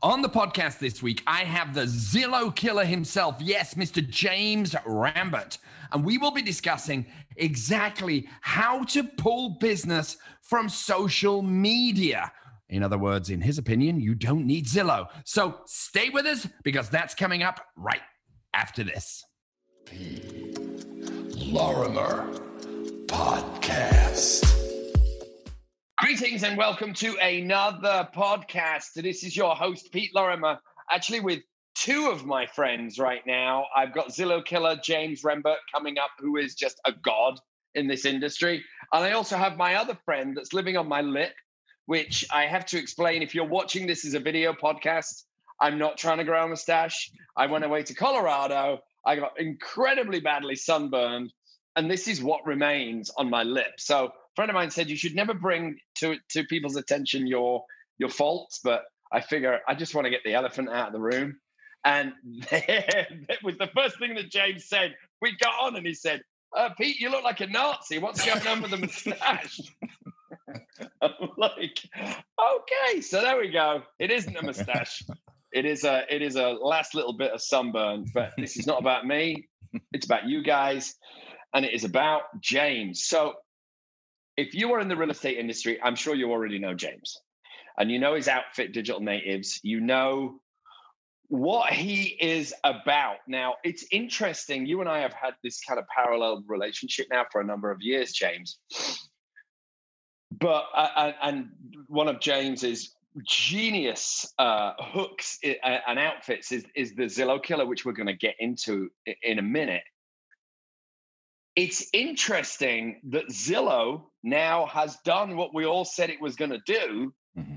On the podcast this week, I have the Zillow killer himself. Yes, Mr. James Rembert. And we will be discussing exactly how to pull business from social media. In other words, in his opinion, you don't need Zillow. So stay with us because that's coming up right after this. Lorimer Podcast. Greetings and welcome to another podcast. This is your host, Pete Lorimer, actually with two of my friends right now. I've got Zillow killer James Rembert coming up, who is just a god in this industry. And I also have my other friend that's living on my lip, which I have to explain. If you're watching this as a video podcast, I'm not trying to grow a mustache. I went away to Colorado. I got incredibly badly sunburned, and this is what remains on my lip. So friend of mine said you should never bring to to people's attention your your faults, but I figure I just want to get the elephant out of the room. And that was the first thing that James said. We got on, and he said, uh, "Pete, you look like a Nazi. What's going on with the mustache?" I'm like, "Okay, so there we go. It isn't a mustache. It is a it is a last little bit of sunburn. But this is not about me. It's about you guys, and it is about James. So if you are in the real estate industry, I'm sure you already know James and you know his outfit, Digital Natives. You know what he is about. Now, it's interesting. You and I have had this kind of parallel relationship now for a number of years, James. But, uh, and one of James's genius uh, hooks and outfits is, is the Zillow Killer, which we're going to get into in a minute. It's interesting that Zillow now has done what we all said it was going to do mm-hmm.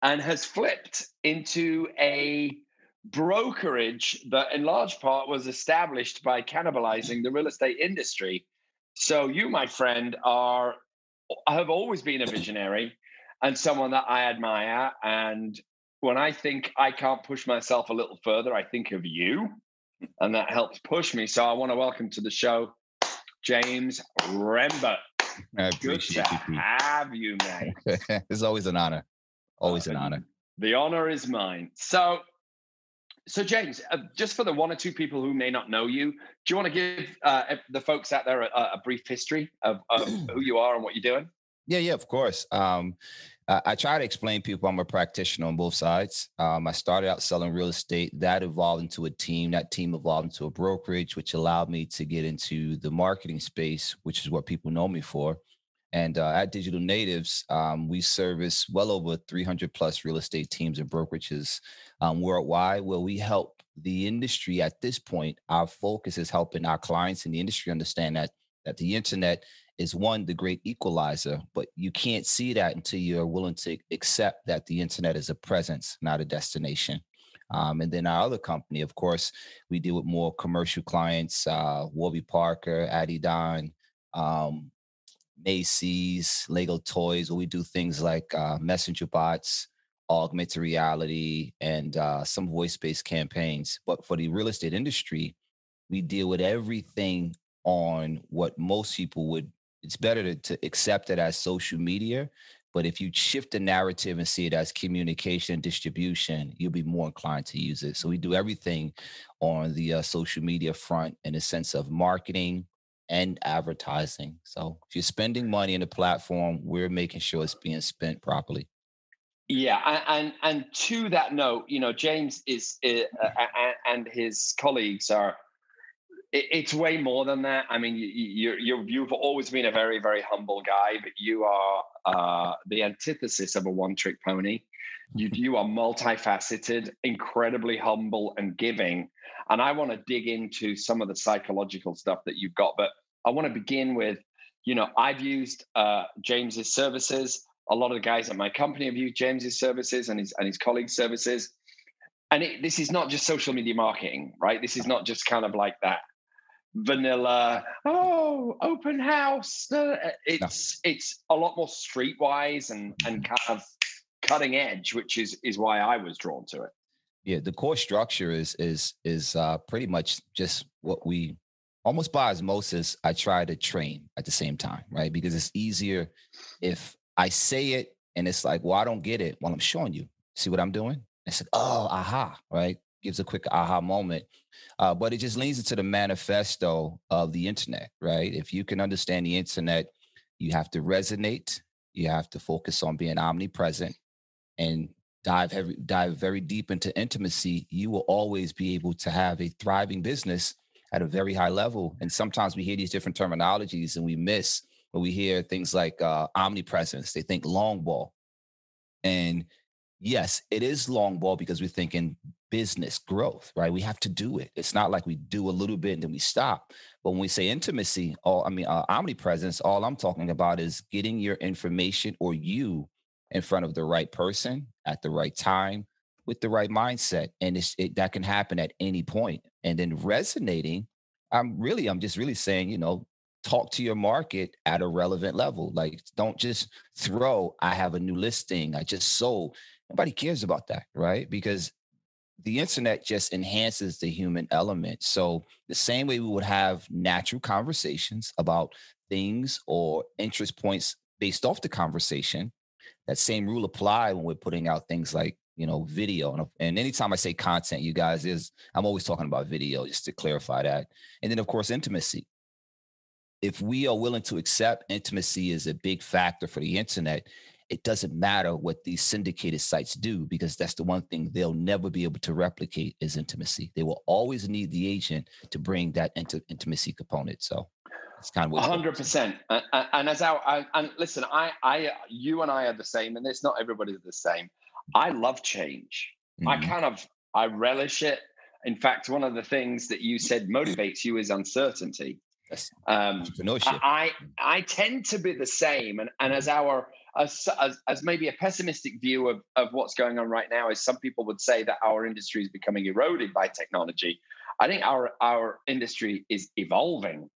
and has flipped into a brokerage that, in large part, was established by cannibalizing the real estate industry. So, you, my friend, are—I have always been a visionary and someone that I admire. And when I think I can't push myself a little further, I think of you, and that helps push me. So, I want to welcome to the show James Rembert. Good to you, have you, mate. it's always an honor. Always an honor. The honor is mine. So, so James, uh, just for the one or two people who may not know you, do you want to give uh, the folks out there a, a brief history of, of who you are and what you're doing? Yeah, yeah, of course. Um, I try to explain people I'm a practitioner on both sides. Um, I started out selling real estate. That evolved into a team. That team evolved into a brokerage, which allowed me to get into the marketing space, which is what people know me for. And uh, at Digital Natives, um, we service well over 300 plus real estate teams and brokerages um, worldwide, where we help the industry at this point. Our focus is helping our clients in the industry understand that that the internet is one the great equalizer but you can't see that until you're willing to accept that the internet is a presence not a destination. Um, and then our other company of course we deal with more commercial clients uh, warby parker addie don um, macy's lego toys where we do things like uh, messenger bots augmented reality and uh, some voice-based campaigns. But for the real estate industry we deal with everything on what most people would it's better to, to accept it as social media but if you shift the narrative and see it as communication and distribution you'll be more inclined to use it. So we do everything on the uh, social media front in a sense of marketing and advertising. So if you're spending money in a platform we're making sure it's being spent properly. Yeah, and and to that note, you know, James is uh, and his colleagues are it's way more than that. I mean, you, you, you've always been a very, very humble guy, but you are uh, the antithesis of a one-trick pony. You, you are multifaceted, incredibly humble and giving. And I want to dig into some of the psychological stuff that you've got, but I want to begin with, you know, I've used uh, James's services. A lot of the guys at my company have used James's services and his and his colleagues' services. And it, this is not just social media marketing, right? This is not just kind of like that vanilla oh open house. It's no. it's a lot more streetwise and and kind of cutting edge which is is why i was drawn to it. Yeah the core structure is is is uh pretty much just what we almost by osmosis i try to train at the same time right? Because it's easier if i say it and it's like well i don't get it. Well i'm showing you. See what i'm doing? I said, oh, aha, right? Gives a quick aha moment. Uh, but it just leans into the manifesto of the internet, right? If you can understand the internet, you have to resonate, you have to focus on being omnipresent and dive heavy, dive very deep into intimacy, you will always be able to have a thriving business at a very high level. And sometimes we hear these different terminologies and we miss when we hear things like uh, omnipresence. They think long ball. And yes, it is long ball because we're thinking business growth, right? We have to do it. It's not like we do a little bit and then we stop. But when we say intimacy, all I mean, uh, omnipresence, all I'm talking about is getting your information or you in front of the right person at the right time with the right mindset, and it's, it, that can happen at any point. And then resonating, I'm really, I'm just really saying, you know, talk to your market at a relevant level. Like, don't just throw, I have a new listing, I just sold. Nobody cares about that, right? Because the internet just enhances the human element. So, the same way we would have natural conversations about things or interest points based off the conversation, that same rule apply when we're putting out things like you know video. And, and anytime i say content you guys is i'm always talking about video just to clarify that. And then of course intimacy. If we are willing to accept intimacy is a big factor for the internet it doesn't matter what these syndicated sites do because that's the one thing they'll never be able to replicate is intimacy they will always need the agent to bring that into intimacy component so it's kind of hundred percent. And as our and listen, I, I, you and I are the same, and it's not everybody's the same. I love change. Mm-hmm. I kind of I relish it. In fact, one of the things that you said motivates you is uncertainty. Yes. Um, I I tend to be the same, and and as our as, as, as maybe a pessimistic view of, of what's going on right now is some people would say that our industry is becoming eroded by technology. I think our our industry is evolving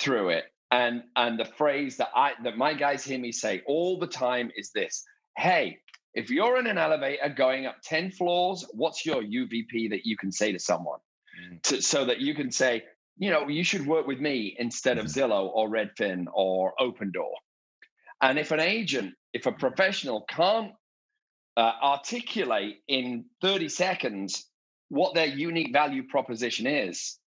through it. And and the phrase that I that my guys hear me say all the time is this: Hey, if you're in an elevator going up 10 floors, what's your UVP that you can say to someone? Mm. To, so that you can say, you know, you should work with me instead of mm. Zillow or Redfin or Opendoor. And if an agent, if a professional can't uh, articulate in 30 seconds what their unique value proposition is,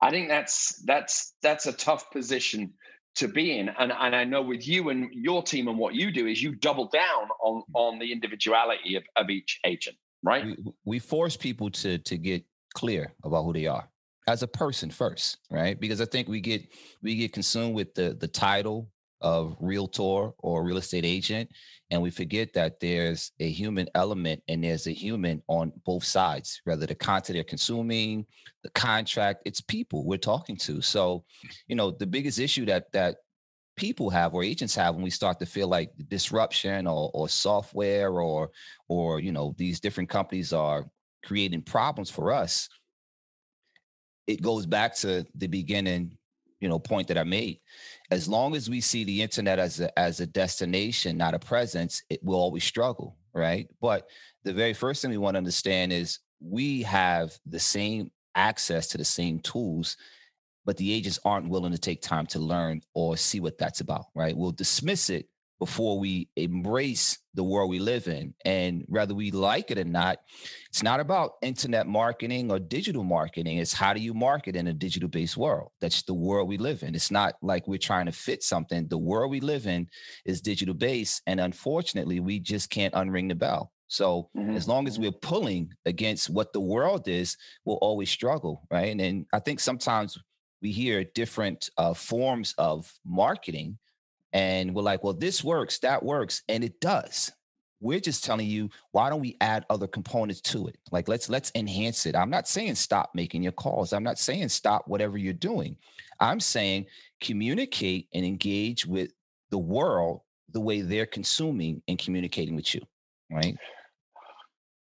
I think that's that's that's a tough position to be in. And and I know with you and your team and what you do is you double down on on the individuality of, of each agent, right? We, we force people to to get clear about who they are as a person first, right? Because I think we get we get consumed with the the title of realtor or real estate agent and we forget that there's a human element and there's a human on both sides whether the content they're consuming the contract it's people we're talking to. So you know the biggest issue that that people have or agents have when we start to feel like disruption or, or software or or you know these different companies are creating problems for us it goes back to the beginning you know point that I made. As long as we see the internet as a as a destination, not a presence, it will always struggle, right? But the very first thing we want to understand is we have the same access to the same tools but the agents aren't willing to take time to learn or see what that's about right we'll dismiss it before we embrace the world we live in. And whether we like it or not, it's not about internet marketing or digital marketing. It's how do you market in a digital based world? That's the world we live in. It's not like we're trying to fit something. The world we live in is digital based. And unfortunately, we just can't unring the bell. So mm-hmm. as long as we're pulling against what the world is, we'll always struggle, right? And, and I think sometimes we hear different uh, forms of marketing and we're like, well, this works, that works, and it does. We're just telling you, why don't we add other components to it? Like let's let's enhance it. I'm not saying stop making your calls. I'm not saying stop whatever you're doing. I'm saying communicate and engage with the world the way they're consuming and communicating with you, right?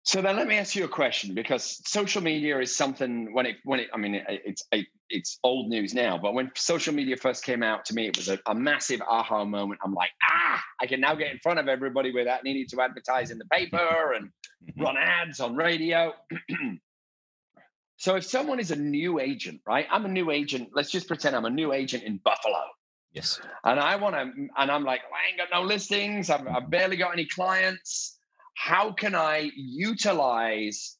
So then let me ask you a question because social media is something when it when it I mean it, it's it's old news now, but when social media first came out to me, it was a, a, massive aha moment. I'm like, ah, I can now get in front of everybody without needing to advertise in the paper and mm-hmm. run ads on radio. so if someone is a new agent, right? I'm a new agent. Let's just pretend I'm a new agent in Buffalo. Yes. And I want to, and I'm like, I ain't got no listings. I've, I've barely got any clients. How can I utilize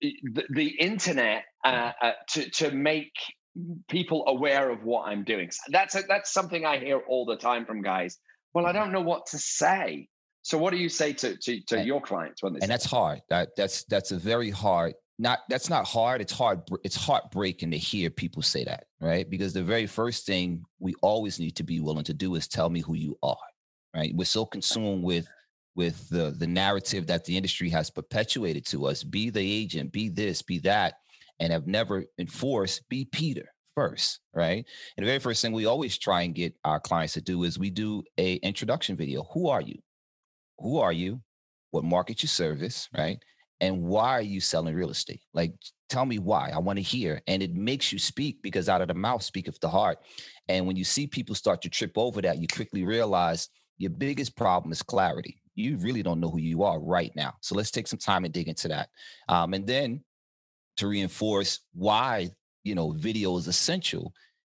the, the internet uh, uh, to to make people aware of what I'm doing? That's a, that's something I hear all the time from guys. Well, I don't know what to say. So, what do you say to to, to and, your clients when they? And that's hard. That that's that's a very hard. Not that's not hard. It's hard. It's heartbreaking to hear people say that, right? Because the very first thing we always need to be willing to do is tell me who you are, right? We're so consumed with with the the narrative that the industry has perpetuated to us be the agent be this be that and have never enforced be peter first right? And the very first thing we always try and get our clients to do is we do a introduction video. Who are you? Who are you? What market you service right? And why are you selling real estate? Like tell me why. I want to hear. And it makes you speak because out of the mouth speaketh the heart. And when you see people start to trip over that you quickly realize your biggest problem is clarity you really don't know who you are right now. So let's take some time and dig into that. Um, and then to reinforce why you know video is essential.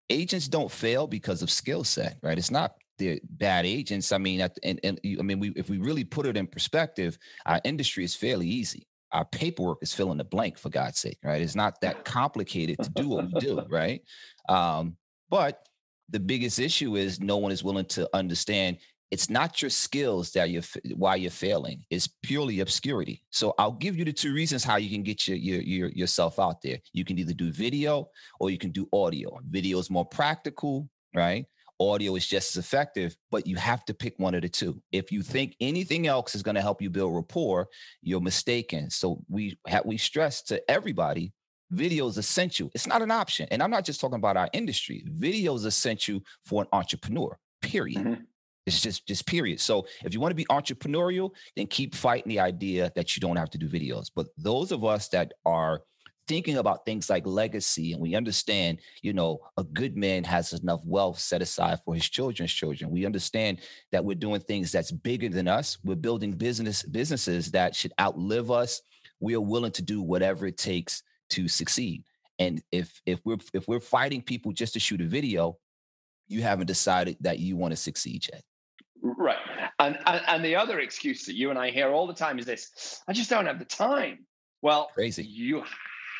Agents don't fail because of skill set, right? It's not they're bad agents. I mean, at, and, and I mean, we, if we really put it in perspective, our industry is fairly easy. Our paperwork is fill in the blank, for God's sake, right? It's not that complicated to do what we do, right? Um, but the biggest issue is no one is willing to understand it's not your skills that you're why you're failing. It's purely obscurity. So i'll give you the two reasons how you can get your, your, your yourself out there. You can either do video or you can do audio. Video is more practical right? Audio is just as effective but you have to pick one of the two. If you think anything else is going to help you build rapport you're mistaken. So we have we stress to everybody video is essential. It's not an option. And i'm not just talking about our industry. Video is essential for an entrepreneur period. Mm-hmm it's just just period. So if you want to be entrepreneurial, then keep fighting the idea that you don't have to do videos. But those of us that are thinking about things like legacy and we understand, you know, a good man has enough wealth set aside for his children's children. We understand that we're doing things that's bigger than us. We're building business businesses that should outlive us. We are willing to do whatever it takes to succeed. And if if we're if we're fighting people just to shoot a video, you haven't decided that you want to succeed yet. Right. And, and, and the other excuse that you and I hear all the time is this: I just don't have the time. Well, crazy. You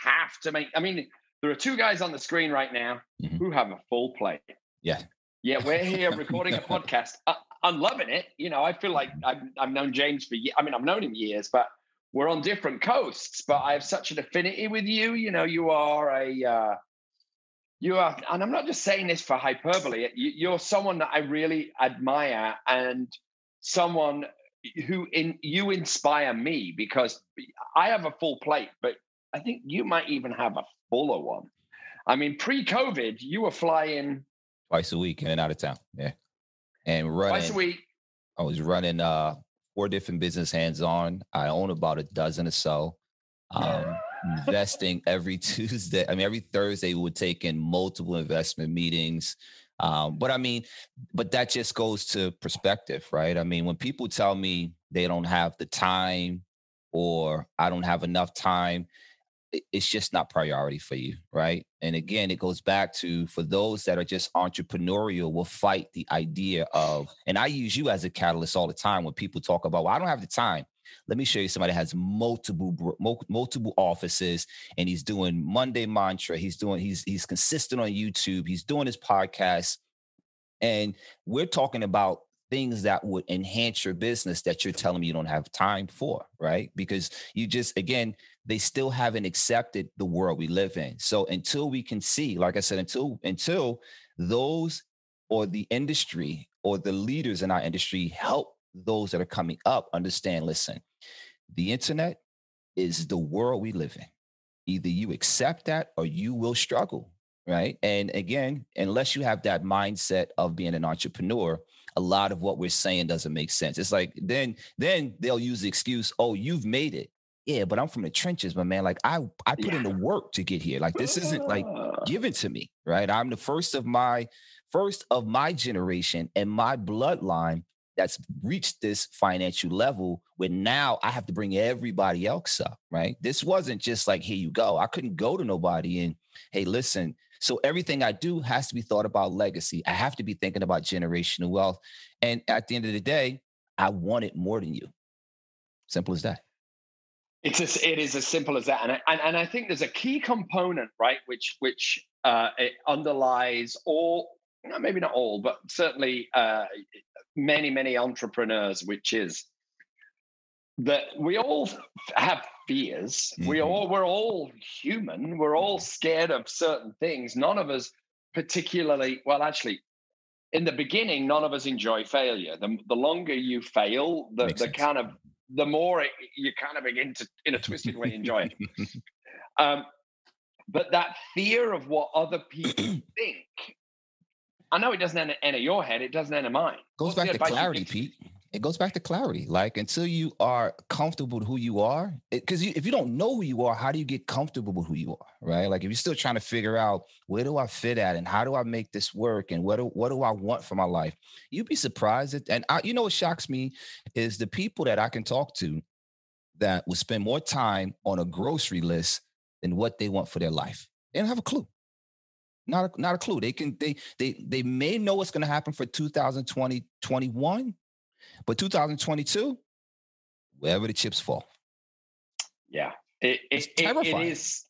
have to make. I mean, there are two guys on the screen right now mm-hmm. who have a full plate. Yeah. Yeah, we're here recording a podcast. I, I'm loving it. You know, I feel like I've, I've known James for. I mean, I've known him years, but we're on different coasts. But I have such an affinity with you. You know, you are a. Uh, you are, and I'm not just saying this for hyperbole. You're someone that I really admire, and someone who in you inspire me because I have a full plate, but I think you might even have a fuller one. I mean, pre-COVID, you were flying twice a week in and out of town. Yeah, and running twice a week. I was running uh four different business hands-on. I own about a dozen or so. Um, investing every Tuesday. I mean, every Thursday we would take in multiple investment meetings. Um, but I mean, but that just goes to perspective, right? I mean, when people tell me they don't have the time or I don't have enough time, it's just not priority for you, right? And again, it goes back to for those that are just entrepreneurial, will fight the idea of, and I use you as a catalyst all the time when people talk about, well, I don't have the time. Let me show you somebody has multiple multiple offices and he's doing Monday mantra. He's doing he's he's consistent on YouTube. He's doing his podcast. And we're talking about things that would enhance your business that you're telling me you don't have time for, right? Because you just again, they still haven't accepted the world we live in. So until we can see, like I said, until until those or the industry or the leaders in our industry help those that are coming up understand listen, the internet is the world we live in. Either you accept that or you will struggle, right? And again, unless you have that mindset of being an entrepreneur, a lot of what we're saying doesn't make sense. It's like then then they'll use the excuse, "Oh, you've made it." Yeah, but I'm from the trenches, my man. Like I I put yeah. in the work to get here. Like this isn't like given to me, right? I'm the first of my first of my generation and my bloodline that's reached this financial level where now I have to bring everybody else up, right? This wasn't just like, here you go. I couldn't go to nobody and, hey, listen. So everything I do has to be thought about legacy. I have to be thinking about generational wealth. And at the end of the day, I want it more than you. Simple as that. It's as, it is as simple as that, and I, and, and I think there's a key component, right, which which uh, it underlies all, maybe not all, but certainly uh, many many entrepreneurs, which is that we all have fears. Mm-hmm. We all we're all human. We're all scared of certain things. None of us particularly well, actually, in the beginning, none of us enjoy failure. The, the longer you fail, the, the kind of the more it, you kind of begin to, in a twisted way, enjoy it. Um, but that fear of what other people think, I know it doesn't enter your head; it doesn't enter mine. It goes What's back to clarity, Pete it goes back to clarity. Like until you are comfortable with who you are, because if you don't know who you are, how do you get comfortable with who you are, right? Like if you're still trying to figure out where do I fit at and how do I make this work and what do what do I want for my life, you'd be surprised. At, and I, you know what shocks me is the people that I can talk to that will spend more time on a grocery list than what they want for their life. They don't have a clue. Not a, not a clue. They can they they they may know what's going to happen for 2020 21 but 2022, wherever the chips fall. Yeah, it, it, it, it is.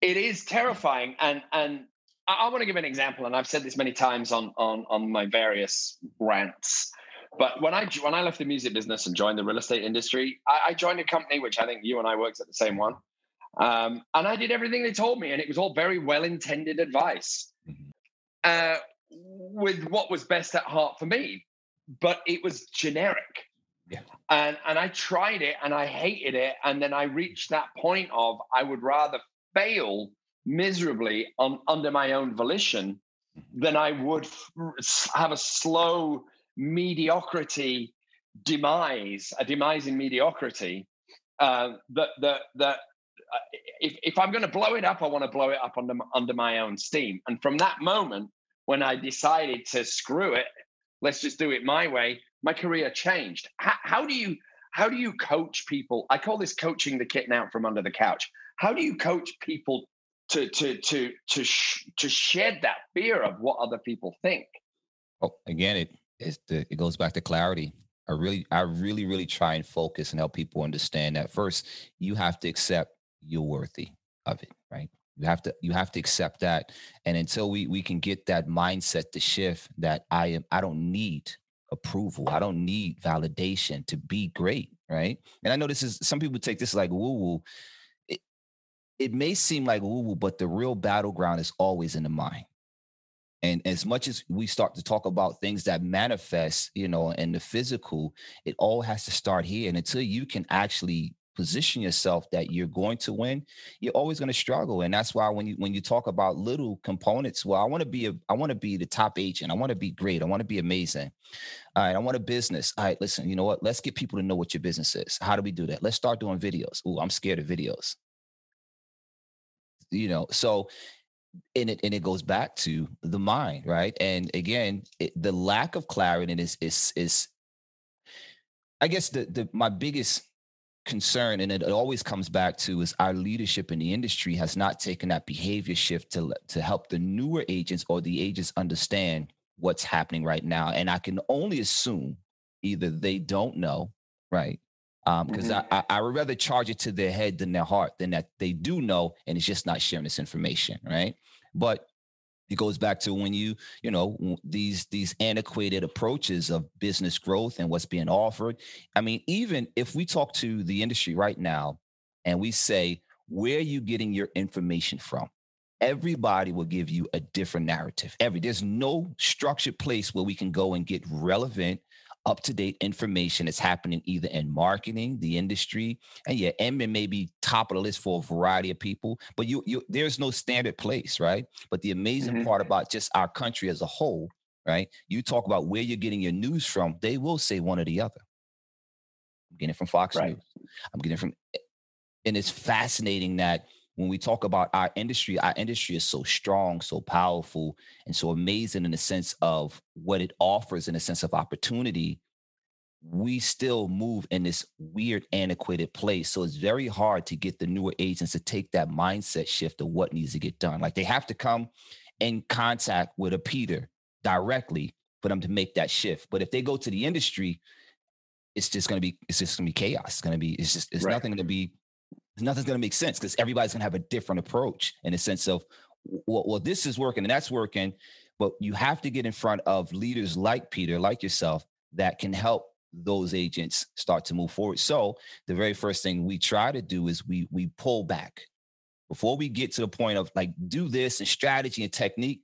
It is terrifying, and and I, I want to give an example, and I've said this many times on on on my various rants. But when I when I left the music business and joined the real estate industry, I, I joined a company which I think you and I worked at the same one, um, and I did everything they told me, and it was all very well intended advice, mm-hmm. uh, with what was best at heart for me but it was generic. Yeah. And and I tried it and I hated it. And then I reached that point of I would rather fail miserably on under my own volition than I would f- have a slow mediocrity demise, a demise in mediocrity. Uh, that that that if if I'm going to blow it up, I want to blow it up under under my own steam. And from that moment, when I decided to screw it let's just do it my way my career changed. How, how, do you how do you coach people? I call this coaching the kitten out from under the couch. How do you coach people to to to to sh- to shed that fear of what other people think? Oh again it the, it goes back to clarity. I really i really really try and focus and help people understand that first you have to accept you're worthy of it right you have to you have to accept that. And until we we can get that mindset to shift that I am I don't need approval. I don't need validation to be great, right? And I know this is some people take this like woo woo. It, it may seem like woo woo, but the real battleground is always in the mind. And as much as we start to talk about things that manifest, you know, in the physical, it all has to start here. And until you can actually position yourself that you're going to win, you're always going to struggle. And that's why when you when you talk about little components, well, I want to be a I want to be the top agent. I want to be great. I want to be amazing. All right, I want a business. All right, listen, you know what? Let's get people to know what your business is. How do we do that? Let's start doing videos. Oh, I'm scared of videos. You know, so and it and it goes back to the mind, right? And again, it, the lack of clarity is is is I guess the the my biggest concern and it always comes back to is our leadership in the industry has not taken that behavior shift to to help the newer agents or the agents understand what's happening right now. And i can only assume either they don't know right? Because um, mm-hmm. I, I would rather charge it to their head than their heart than that they do know and it's just not sharing this information right? But it goes back to when you you know these these antiquated approaches of business growth and what's being offered. I mean even if we talk to the industry right now and we say where are you getting your information from? everybody will give you a different narrative. Every there's no structured place where we can go and get relevant up to date information that's happening either in marketing, the industry, and yeah, Inman may be top of the list for a variety of people, but you, you there's no standard place, right? But the amazing mm-hmm. part about just our country as a whole, right? You talk about where you're getting your news from, they will say one or the other. I'm getting it from Fox right. News. I'm getting it from, and it's fascinating that when we talk about our industry, our industry is so strong, so powerful, and so amazing in the sense of what it offers in a sense of opportunity. We still move in this weird, antiquated place. So it's very hard to get the newer agents to take that mindset shift of what needs to get done. Like they have to come in contact with a Peter directly for them to make that shift. But if they go to the industry, it's just going to be it's just going to be chaos. It's going to be it's just it's right. nothing going to be nothing's going to make sense because everybody's going to have a different approach in the sense of well, well, this is working and that's working, but you have to get in front of leaders like Peter, like yourself, that can help those agents start to move forward. So the very first thing we try to do is we we pull back before we get to the point of like do this and strategy and technique.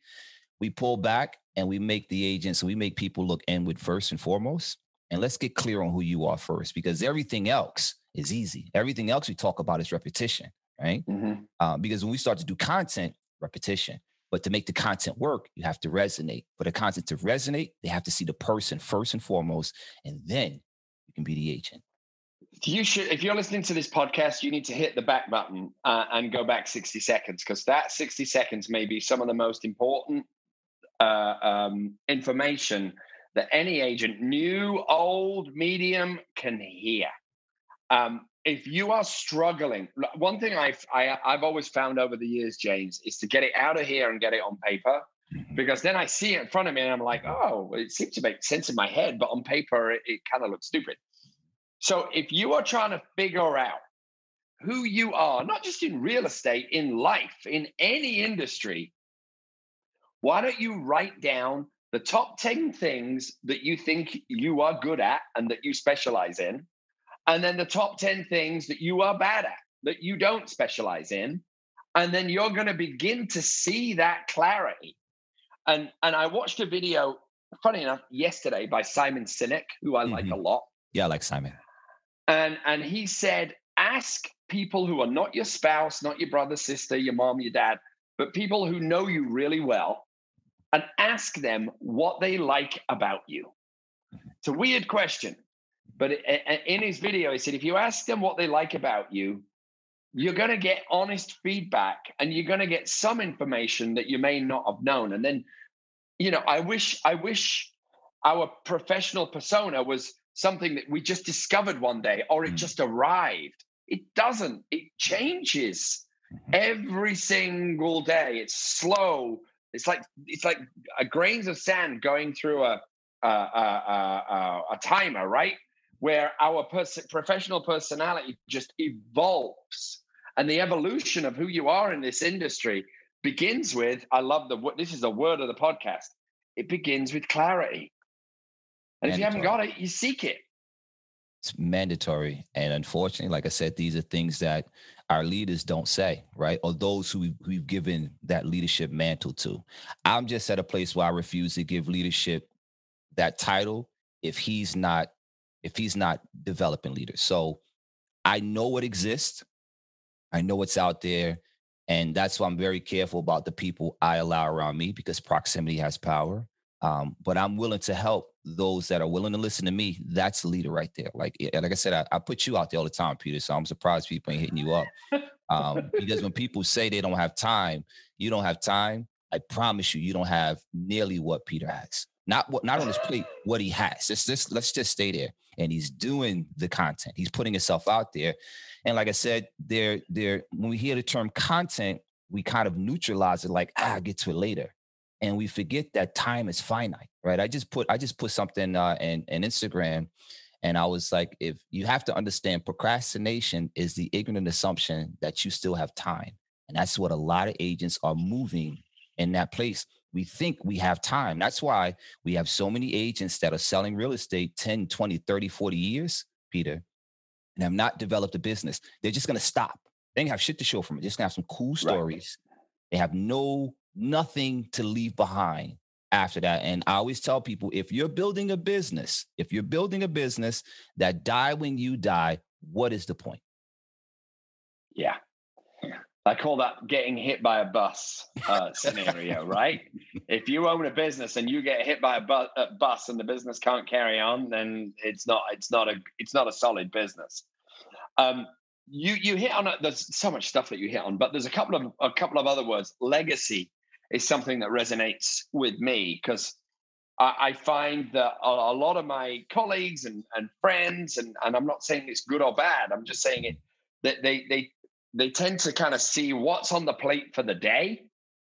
We pull back and we make the agents, we make people look inward first and foremost. And let's get clear on who you are first, because everything else is easy. Everything else we talk about is repetition, right? Mm-hmm. Uh, because when we start to do content, repetition. But to make the content work, you have to resonate. For the content to resonate, they have to see the person first and foremost, and then you can be the agent. You should, if you're listening to this podcast, you need to hit the back button uh, and go back 60 seconds because that 60 seconds may be some of the most important uh, um, information that any agent, new, old, medium, can hear. Um, if you are struggling, one thing I've I, have i have always found over the years, James, is to get it out of here and get it on paper, mm-hmm. because then I see it in front of me and I'm like, oh, it seems to make sense in my head, but on paper it, it kind of looks stupid. So if you are trying to figure out who you are, not just in real estate, in life, in any industry, why don't you write down the top 10 things that you think you are good at and that you specialize in? and then the top 10 things that you are bad at, that you don't specialize in. And then you're going to begin to see that clarity. And, and I watched a video, funny enough, yesterday by Simon Sinek, who I mm-hmm. like a lot. Yeah, I like Simon. And, and he said, ask people who are not your spouse, not your brother, sister, your mom, your dad, but people who know you really well, and ask them what they like about you. It's a weird question, but in his video, he said, if you ask them what they like about you, you're going to get honest feedback and you're going to get some information that you may not have known. And then, you know, I wish, I wish our professional persona was something that we just discovered one day or it mm. just arrived. It doesn't, it changes every single day. It's slow. It's like, it's like a grains of sand going through a, a, a, a, a timer, right? where our pers- professional personality just evolves and the evolution of who you are in this industry begins with i love the this is a word of the podcast it begins with clarity and mandatory. if you haven't got it you seek it it's mandatory and unfortunately like i said these are things that our leaders don't say right or those who we've, given that leadership mantle to i'm just at a place where i refuse to give leadership that title if he's not if he's not developing leaders. So I know what exists. I know what's out there. And that's why I'm very careful about the people I allow around me because proximity has power. Um, but I'm willing to help those that are willing to listen to me. That's a leader right there. Like, like I said, I, I put you out there all the time, Peter. So I'm surprised people ain't hitting you up. Um, because when people say they don't have time, you don't have time. I promise you, you don't have nearly what Peter has. Not what, not on his plate, what he has. Let's just let's just stay there and he's doing the content. He's putting himself out there. And like I said, there, there, when we hear the term content, we kind of neutralize it like, ah, I'll get to it later. And we forget that time is finite, right? I just put I just put something uh in, in Instagram and I was like, if you have to understand procrastination is the ignorant assumption that you still have time. And that's what a lot of agents are moving in that place we think we have time. That's why we have so many agents that are selling real estate 10, 20, 30, 40 years, Peter, and have not developed a business. They're just going to stop. They don't have shit to show from it. They're just going to have some cool stories. Right. They have no, nothing to leave behind after that. And I always tell people if you're building a business, if you're building a business that die when you die, what is the point? Yeah. I call that getting hit by a bus uh, scenario, right? If you own a business and you get hit by a, bu- a, bus and the business can't carry on, then it's not it's not a it's not a solid business. Um, you you hit on a, there's so much stuff that you hit on, but there's a couple of a couple of other words. Legacy is something that resonates with me because I, I, find that a, a lot of my colleagues and, and friends, and, and I'm not saying it's good or bad, I'm just saying it that they they they tend to kind of see what's on the plate for the day.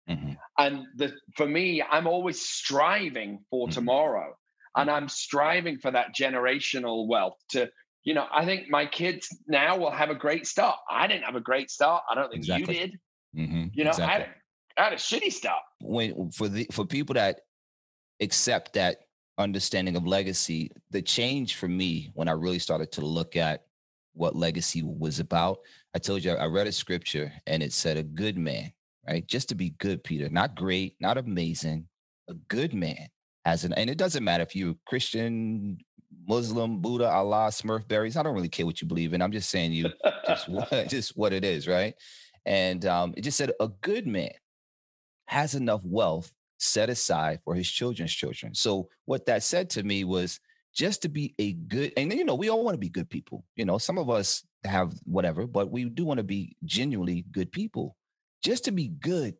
Mm-hmm. And the, for me, I'm always striving for mm-hmm. tomorrow. and I'm striving for that generational wealth to, you know, I think my kids now will have a great start. I didn't have a great start. I don't think exactly. you did. Mm-hmm. You know, exactly. I, had, I had a shitty start. When for the for people that accept that understanding of legacy, the change for me when I really started to look at what legacy was about. I told you I read a scripture and it said a good man, right? Just to be good, Peter, not great, not amazing, a good man has an, and it doesn't matter if you're Christian, Muslim, Buddha, Allah, Smurf berries. I don't really care what you believe in. I'm just saying you just what just what it is, right? And um, it just said a good man has enough wealth set aside for his children's children. So what that said to me was just to be a good, and you know, we all want to be good people. You know, some of us have whatever, but we do want to be genuinely good people. Just to be good,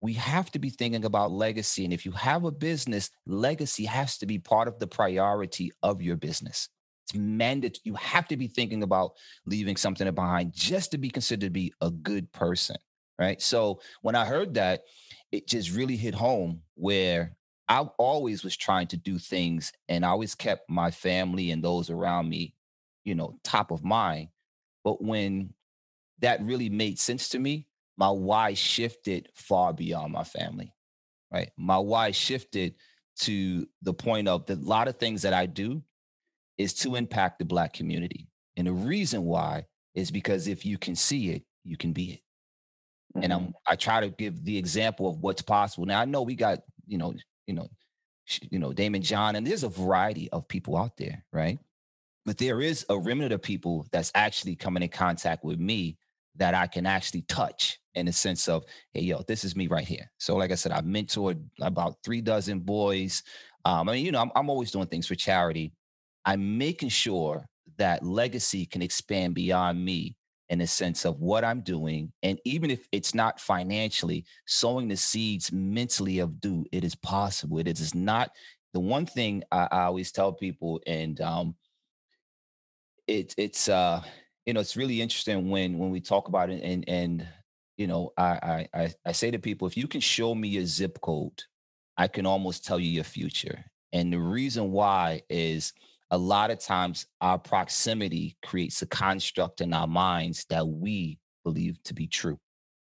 we have to be thinking about legacy. And if you have a business, legacy has to be part of the priority of your business. It's mandatory. You have to be thinking about leaving something behind just to be considered to be a good person. Right. So when I heard that, it just really hit home where I always was trying to do things and I always kept my family and those around me, you know, top of mind. But when that really made sense to me, my why shifted far beyond my family, right? My why shifted to the point of the, a lot of things that I do is to impact the Black community. And the reason why is because if you can see it, you can be it. Mm-hmm. And I'm, I try to give the example of what's possible. Now I know we got, you know, you know, you know, Daymond John, and there's a variety of people out there, right? But there is a remnant of people that's actually coming in contact with me that I can actually touch in the sense of, hey, yo, this is me right here. So, like I said, I've mentored about three dozen boys. Um, I mean, you know, I'm, I'm always doing things for charity. I'm making sure that legacy can expand beyond me in the sense of what I'm doing. And even if it's not financially, sowing the seeds mentally of do, it is possible. It is not the one thing I, I always tell people, and um, it, it's uh, you know, it's really interesting when when we talk about it and and you know, I I I say to people, if you can show me your zip code, I can almost tell you your future. And the reason why is a lot of times our proximity creates a construct in our minds that we believe to be true.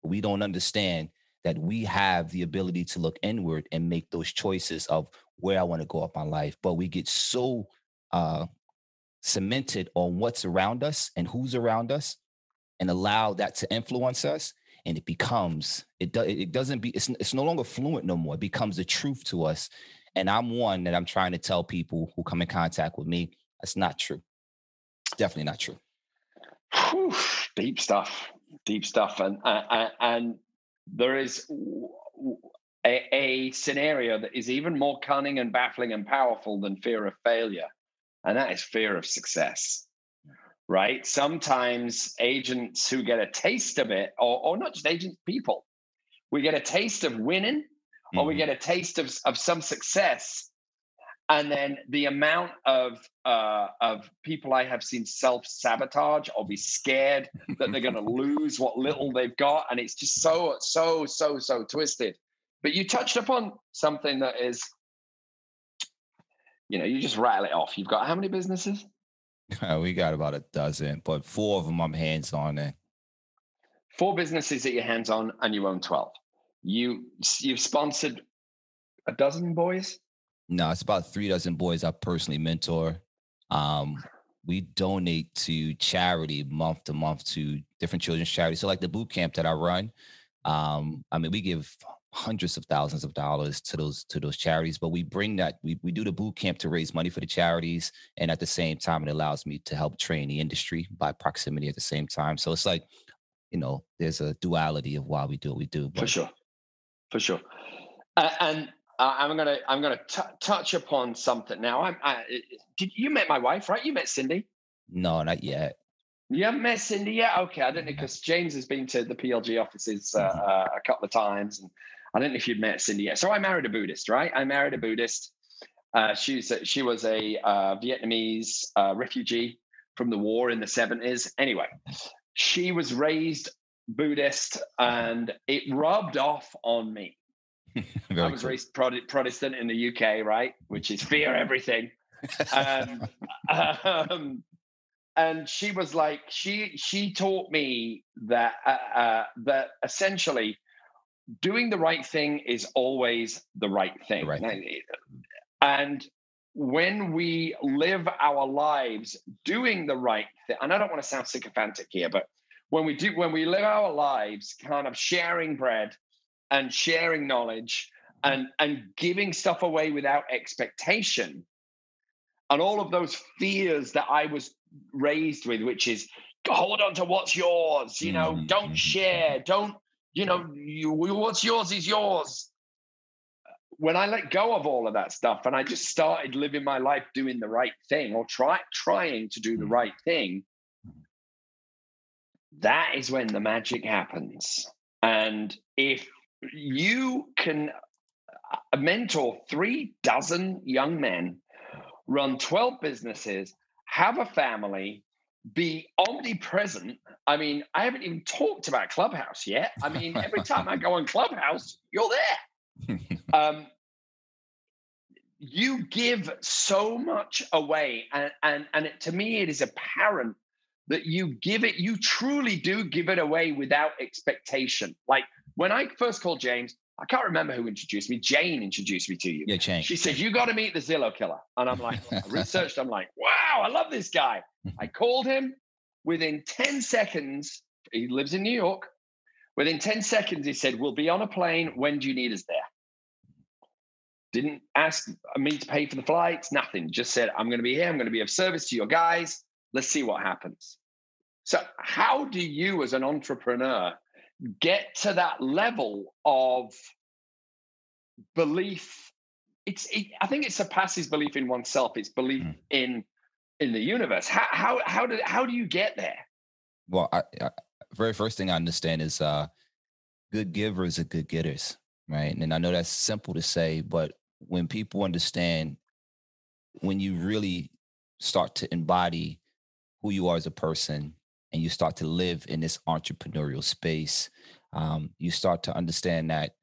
We don't understand that we have the ability to look inward and make those choices of where I want to go up my life. But we get so uh, cemented on what's around us and who's around us and allow that to influence us and it becomes it, do, it doesn't be it's, it's no longer fluent no more it becomes the truth to us and I'm one that I'm trying to tell people who come in contact with me that's not true. Definitely not true. Whew, deep stuff, deep stuff, and uh, and there is a, a scenario that is even more cunning and baffling and powerful than fear of failure, and that is fear of success right? Sometimes agents who get a taste of it, or, or not just agents, people, we get a taste of winning mm-hmm. or we mm-hmm. get a taste of, of some success and then the amount of uh, of people I have seen self sabotage or be scared that they're going to lose what little they've got, and it's just so so so so twisted. But you touched upon something that is, you know, you just rattle it off. You've got how many businesses? we got about a dozen, but four of them I'm hands on in. Four businesses that you're hands on, and you own twelve. You you've sponsored a dozen boys. No, it's about three dozen boys I personally mentor. Um, we donate to charity month to month to different children's charities. So, like the boot camp that I run, um, I mean, we give hundreds of thousands of dollars to those to those charities, but we bring that we we do the boot camp to raise money for the charities, and at the same time, it allows me to help train the industry by proximity at the same time. So it's like, you know, there's a duality of why we do what we do. But, for sure for sure. Uh, and uh, I'm gonna I'm gonna t- touch upon something now. I'm, I, did you met my wife, right? You met Cindy? No, not yet. You haven't met Cindy yet? Okay, I don't know because James has been to the PLG offices uh, mm-hmm. uh, a couple of times, and I don't know if you'd met Cindy yet. So I married a Buddhist, right? I married a Buddhist. Uh, she's a, she was a uh, Vietnamese refugee from the war in the 70s. Anyway, she was raised Buddhist, and it rubbed off on me. I was cool. raised Protestant in the UK, right? Which is fear everything. um, um, and she was like, she she taught me that uh, uh, that essentially doing the right thing is always the right thing. right. And when we live our lives doing the right thing, and I don't want to sound sycophantic here, but when we do, when we live our lives kind of sharing bread and sharing knowledge and and giving stuff away without expectation, and all of those fears that I was raised with, which is hold on to what's yours, you know, mm-hmm. don't mm-hmm. share, don't you know, you, what's yours is yours. When I let go of all of that stuff and I just started living my life doing the right thing or try trying to do the mm. right thing, that is when the magic happens. And if you can uh, mentor three dozen young men, run 12 businesses, have a family, be omnipresent. I mean, I haven't even talked about Clubhouse yet. I mean, every time I go on Clubhouse, you're there. um, you give so much away, and and and it, to me, it is apparent that you give it. You truly do give it away without expectation. Like when I first called James, I can't remember who introduced me. Jane introduced me to you. Yeah, Jane. She said, You got to meet the Zillow killer. And I'm like, I researched, I'm like, wow, I love this guy. I called him within 10 seconds. He lives in New York. Within 10 seconds, he said, We'll be on a plane. When do you need us there? Didn't ask me to pay for the flights, nothing. Just said, I'm going to be here. I'm going to be of service to your guys. Let's see what happens. So, how do you, as an entrepreneur, get to that level of belief it's it, i think it surpasses belief in oneself it's belief mm. in in the universe how how how did how do you get there well I, I, very first thing i understand is uh good givers are good getters right and i know that's simple to say but when people understand when you really start to embody who you are as a person and you start to live in this entrepreneurial space, um, you start to understand that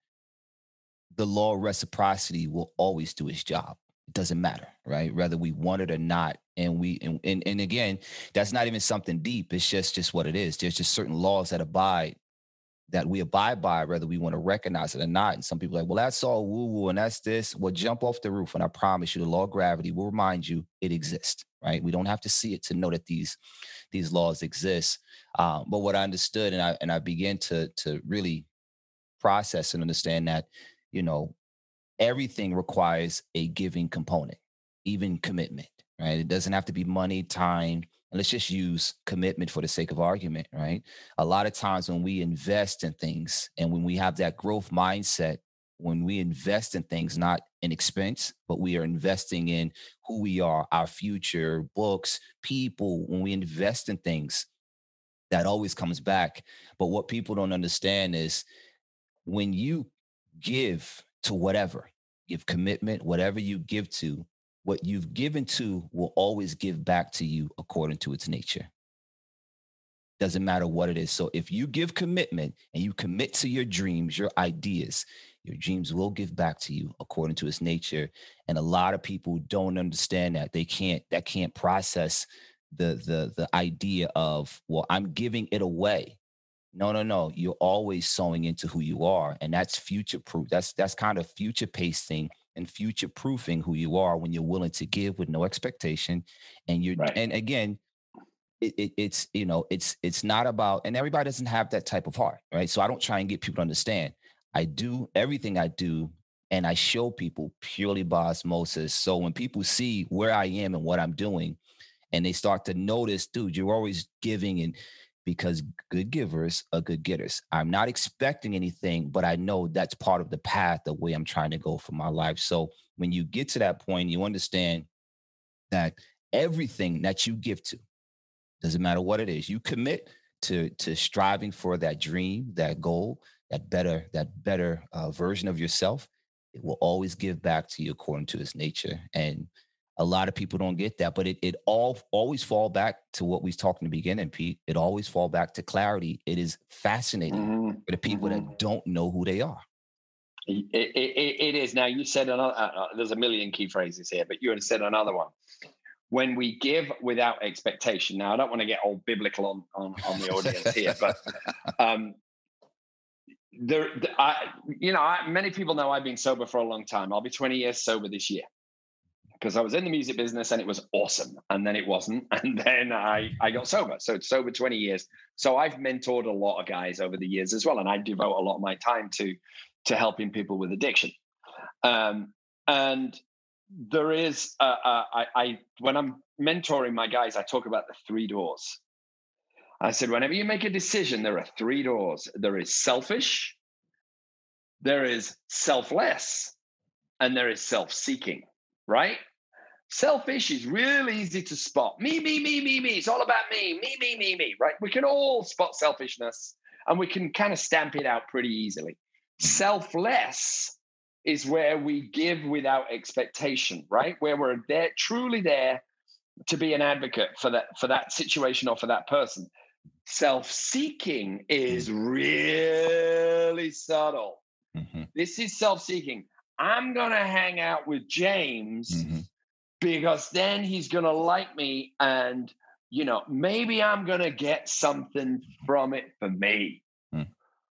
the law of reciprocity will always do its job. It doesn't matter, right? Whether we want it or not. And we and, and, and again, that's not even something deep. It's just just what it is. There's just certain laws that abide that we abide by, whether we want to recognize it or not. And some people like, well, that's all woo woo and that's this. Well, jump off the roof. And I promise you, the law of gravity will remind you it exists, right? We don't have to see it to know that these these laws exist. Um, but what I understood and I and I began to to really process and understand that, you know, everything requires a giving component, even commitment, right? It doesn't have to be money, time, and let's just use commitment for the sake of argument, right? A lot of times when we invest in things and when we have that growth mindset, when we invest in things, not in expense, but we are investing in who we are, our future, books, people, when we invest in things, that always comes back. But what people don't understand is when you give to whatever, give commitment, whatever you give to, what you've given to will always give back to you according to its nature. Doesn't matter what it is. So if you give commitment and you commit to your dreams, your ideas, your dreams will give back to you according to its nature. And a lot of people don't understand that. They can't, that can't process the the the idea of, well, I'm giving it away. No, no, no. You're always sowing into who you are. And that's future proof. That's that's kind of future pacing and future proofing who you are when you're willing to give with no expectation and you're right. and again it, it, it's you know it's it's not about and everybody doesn't have that type of heart right so i don't try and get people to understand i do everything i do and i show people purely by osmosis so when people see where i am and what i'm doing and they start to notice dude you're always giving and because good givers are good getters. I'm not expecting anything, but I know that's part of the path, the way I'm trying to go for my life. So when you get to that point, you understand that everything that you give to, doesn't matter what it is, you commit to to striving for that dream, that goal, that better that better uh, version of yourself. It will always give back to you according to its nature. And a lot of people don't get that but it, it all always fall back to what we talked in the beginning pete it always fall back to clarity it is fascinating mm-hmm. for the people mm-hmm. that don't know who they are It, it, it is. Now, you said another, uh, uh, there's a million key phrases here, but you said another one. When we give without expectation. Now, I don't want to get all biblical on, on, on the audience here, but um, there, I, you know, I, many people know I've been sober for a long time. I'll be 20 years sober this year because I was in the music business and it was awesome, and then it wasn't, and then I I got sober. So it's sober 20 years. So I've mentored a lot of guys over the years as well, and I devote a lot of my time to to helping people with addiction. Um, and there is, uh, uh, I, I when I'm mentoring my guys, I talk about the three doors. I said, whenever you make a decision, there are three doors. There is selfish, there is selfless, and there is self-seeking. Right? Selfish is really easy to spot. Me, me, me, me, me. It's all about me, me, me, me, me. Right? We can all spot selfishness, and we can kind of stamp it out pretty easily. Selfless is where we give without expectation, right? Where we're there, truly there to be an advocate for that for that situation or for that person. Self-seeking is really subtle. Mm-hmm. This is self-seeking. I'm gonna hang out with James mm-hmm. because then he's gonna like me, and you know maybe I'm gonna get something from it for me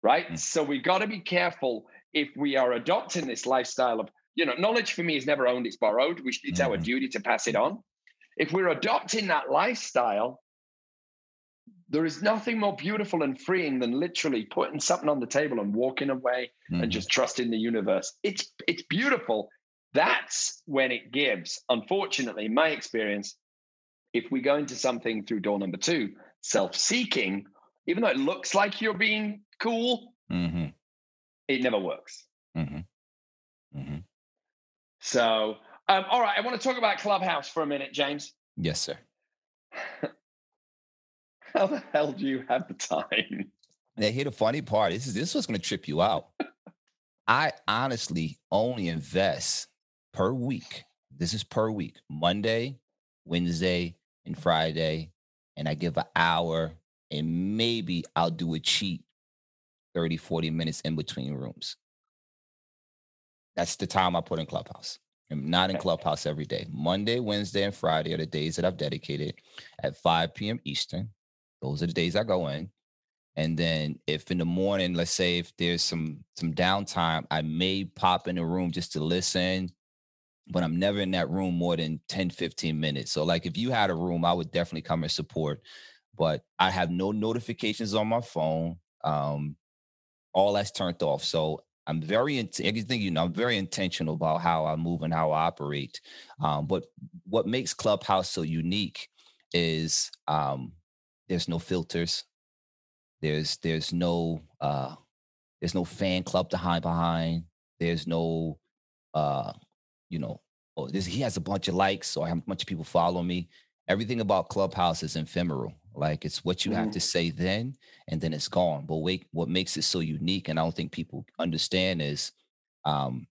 right? Mm. So we got to be careful if we are adopting this lifestyle of, you know, knowledge for me is never owned, it's borrowed. We, it's mm-hmm. our duty to pass it on. If we're adopting that lifestyle, there is nothing more beautiful and freeing than literally putting something on the table and walking away mm-hmm. and just trusting the universe. It's it's beautiful. That's when it gives. Unfortunately, in my experience, if we go into something through door number two, self-seeking, even though it looks like you're being cool, mm-hmm. it never works. Mm-hmm. Mm-hmm. So, um, all right, I want to talk about Clubhouse for a minute, James. Yes, sir. How the hell do you have the time? Now, here the funny part. This is this was going to trip you out. I honestly only invest per week. This is per week, Monday, Wednesday, and Friday, and I give an hour, and maybe I'll do a cheat 30, 40 minutes in between rooms. That's the time I put in Clubhouse. I'm not in Clubhouse every day. Monday, Wednesday, and Friday are the days that I've dedicated at 5 p.m. Eastern. Those are the days I go in. And then if in the morning, let's say if there's some some downtime, I may pop in the room just to listen, but I'm never in that room more than 10, 15 minutes. So like if you had a room, I would definitely come and support. But I have no notifications on my phone. Um, all that's turned off. So I'm very everything you know. I'm very intentional about how I move and how I operate. Um, but what makes Clubhouse so unique is um, there's no filters. There's there's no uh, there's no fan club to hide behind. There's no uh, you know oh this he has a bunch of likes, so I have a bunch of people follow me. Everything about Clubhouse is ephemeral. Like it's what you mm-hmm. have to say then, and then it's gone. But wait, what makes it so unique, and I don't think people understand is, um,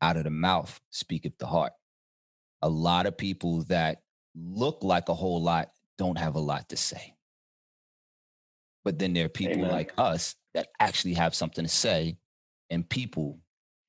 out of the mouth speaketh the heart. A lot of people that look like a whole lot don't have a lot to say. But then there are people Amen. like us that actually have something to say, and people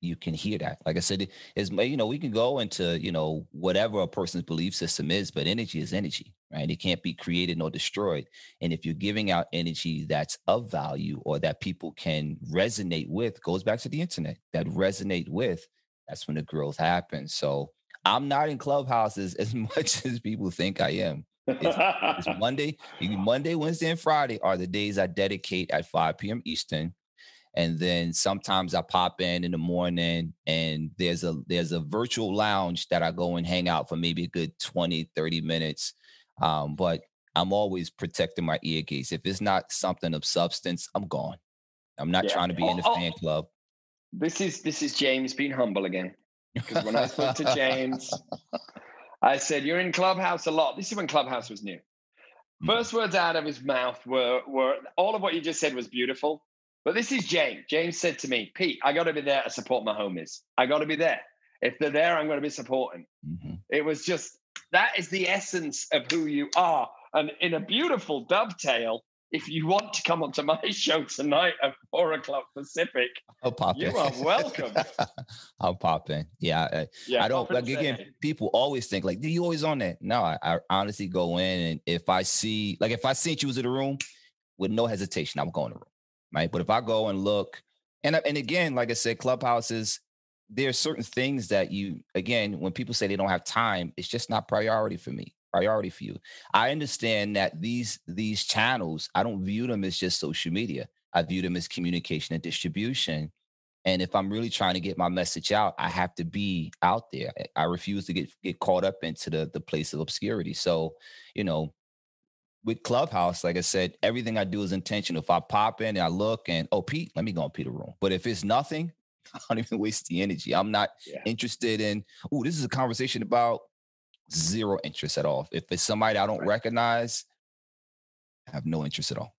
you can hear that. Like I said, is you know we can go into you know whatever a person's belief system is, but energy is energy, right? It can't be created nor destroyed. And if you're giving out energy that's of value or that people can resonate with, goes back to the internet that resonate with. That's when the growth happens. So I'm not in clubhouses as much as people think I am. It's, it's Monday, Monday, Wednesday, and Friday are the days I dedicate at 5 p.m. Eastern and then sometimes i pop in in the morning and there's a there's a virtual lounge that i go and hang out for maybe a good 20 30 minutes um, but i'm always protecting my ear gates if it's not something of substance i'm gone i'm not yeah. trying to be oh, in the oh, fan club this is this is james being humble again because when i spoke to james i said you're in clubhouse a lot this is when clubhouse was new hmm. First words out of his mouth were were all of what you just said was beautiful. But this is James. James said to me, Pete, I got to be there to support my homies. I got to be there. If they're there, I'm going to be supporting. Mm-hmm. It was just that is the essence of who you are. And in a beautiful dovetail, if you want to come onto my show tonight at four o'clock Pacific, I'll pop you in. are welcome. I'll pop in. Yeah, I, yeah, I don't. Like again, people always think like, "Do you always on that?" No, I, I honestly go in, and if I see, like, if I see you was in the room, with no hesitation, I'm going to the room, right? But if I go and look, and and again, like I said, clubhouses, there are certain things that you, again, when people say they don't have time, it's just not priority for me. Priority for you. I understand that these these channels, I don't view them as just social media. I view them as communication and distribution. And if I'm really trying to get my message out, I have to be out there. I- refuse to get get caught up into the the place of obscurity. So, you know, with Clubhouse, like I said, everything I do is intentional. If I pop in and I look and oh Pete, let me go in Peter room. But if it's nothing, I don't even waste the energy. I'm not Yeah. interested in. Oh, this is a conversation about zero interest at all. If it's somebody I don't Right. recognize, I have no interest at all.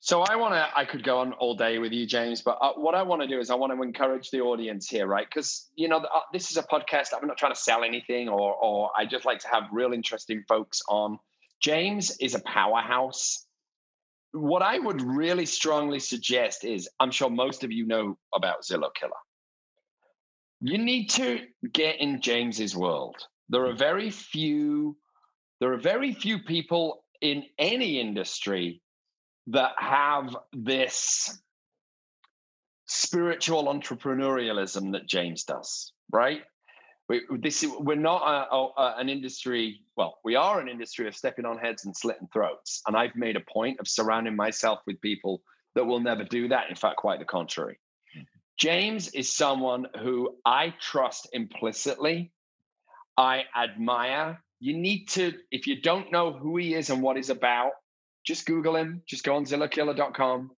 So I want to. I could go on all day with you, James, but uh, what I want to do is I want to encourage the audience here, right? Because you know uh, this is a podcast. I'm not trying to sell anything, or or I just like to have real interesting folks on. James is a powerhouse. What I would really strongly suggest is, I'm sure most of you know about Zillow Killer. You need to get in James's world. There are very few. There are very few people in any industry that have this spiritual entrepreneurialism that James does, right? We, this we're not a, a, an industry. Well, we are an industry of stepping on heads and slitting throats. And I've made a point of surrounding myself with people that will never do that. In fact, quite the contrary. James is someone who I trust implicitly. I admire. You need to, if you don't know who he is and what he's about, just Google him. Just go on ZillowKiller.com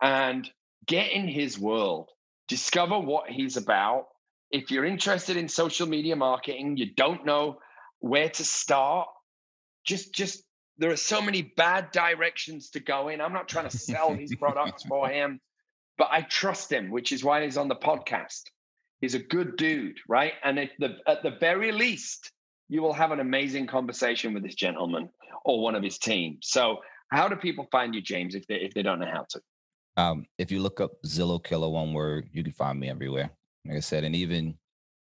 and get in his world. Discover what he's about. If you're interested in social media marketing, you don't know where to start. Just, just there are so many bad directions to go in. I'm not trying to sell his products for him, but I trust him, which is why he's on the podcast. He's a good dude, right? And at the at the very least, you will have an amazing conversation with this gentleman or one of his team. So, how do people find you, James, if they if they don't know how to? Um, if you look up Zillow Killer, one word, you can find me everywhere. Like I said, and even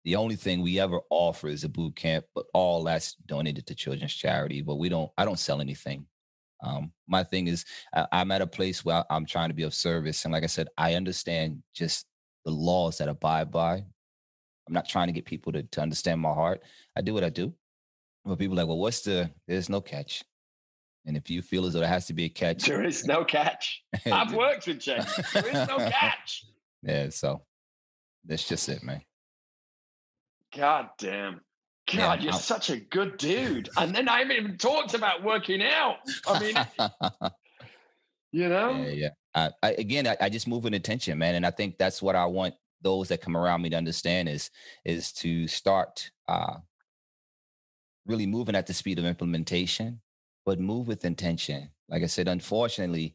the only thing we ever offer is a boot camp, but all that's donated to children's charity. But we don't, I don't sell anything. Um, my thing is, I, I'm at a place where I'm trying to be of service, and like I said, I understand just the laws that abide by. I'm not trying to get people to, to understand my heart. I do what I do. But people are like, well, what's the? There's no catch. And if you feel as though there has to be a catch, There is no catch. I've worked with James. There is no catch. Yeah, so that's just it, man. God damn. God, Yeah, you're I'll- such a good dude. And then I haven't even talked about working out. I mean, you know? yeah, yeah. I, I, again, I, I just move with intention, man, and I think that's what I want those that come around me to understand is is to start uh, really moving at the speed of implementation, but move with intention. Like I said, unfortunately,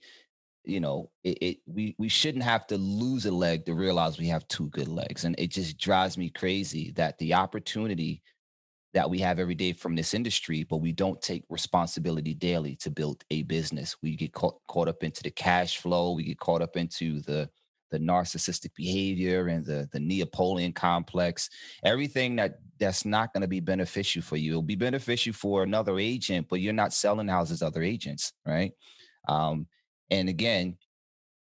you know, it, it we we shouldn't have to lose a leg to realize we have two good legs, and it just drives me crazy that the opportunity that we have every day from this industry, but we don't take responsibility daily to build a business. We get caught caught up into the cash flow. We get caught up into the the narcissistic behavior and the the Neapolitan complex. Everything that that's not going to be beneficial for you. It'll be beneficial for another agent, but you're not selling houses other agents, right? Um, and again,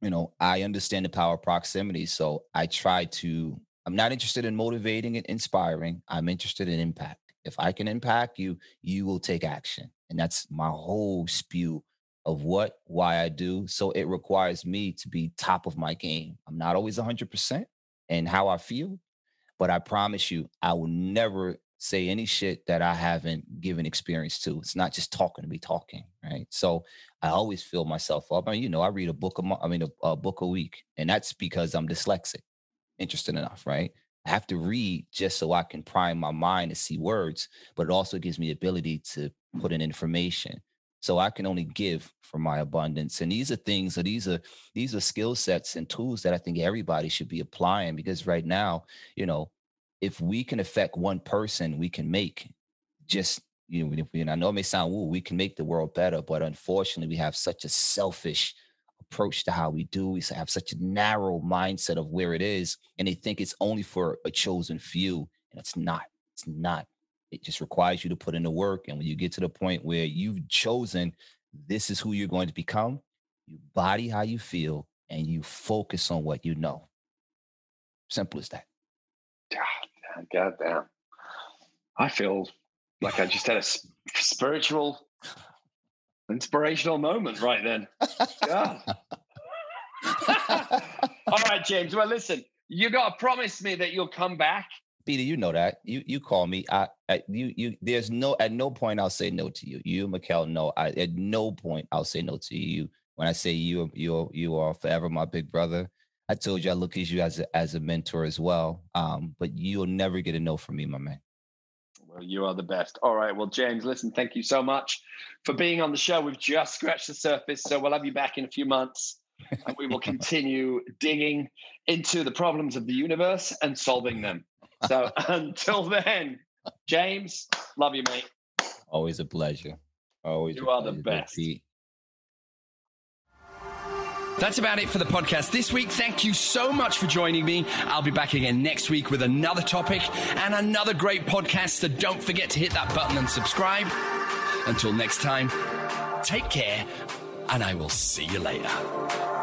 you know, I understand the power of proximity, so I try to. I'm not interested in motivating and inspiring. I'm interested in impact. If I can impact you, you will take action. And that's my whole spew of what, why I do. So it requires me to be top of my game. I'm not always 100% and how I feel, but I promise you, I will never say any shit that I haven't given experience to. It's not just talking to be talking, right? So I always fill myself up. I mean, you know, I read a book a month, I mean, a, a book a week, and that's because I'm dyslexic. Interesting enough, right? I have to read just so I can prime my mind to see words, but it also gives me the ability to put in information. So I can only give from my abundance. And these are things, or these are these are skill sets and tools that I think everybody should be applying because right now, you know, if we can affect one person, we can make just you know, I know it may sound woo, we can make the world better, but unfortunately, we have such a selfish approach to how we do. We have such a narrow mindset of where it is, and they think it's only for a chosen few, and it's not. It's not. It just requires you to put in the work, and when you get to the point where you've chosen this is who you're going to become, you body how you feel, and you focus on what you know. Simple as that. God, God damn. I feel like I just had a spiritual, inspirational moment right then. All right, James. Well, listen, you got to promise me that you'll come back. Peter, you know that. You you call me. I, I you you. There's no at no point I'll say no to you. You, Mikkel, no. I at no point I'll say no to you. When I say you, you you are forever my big brother. I told you I look at you as a, as a mentor as well. Um, but you'll never get a no from me, my man. Well, you are the best. All right. Well, James, listen, thank you so much for being on the show. We've just scratched the surface, so we'll have you back in a few months, and we will continue digging into the problems of the universe and solving them. So until then, James, love you, mate. Always a pleasure. Always. You are the best. That's about it for the podcast this week. Thank you so much for joining me. I'll be back again next week with another topic and another great podcast. So don't forget to hit that button and subscribe. Until next time, take care, and I will see you later.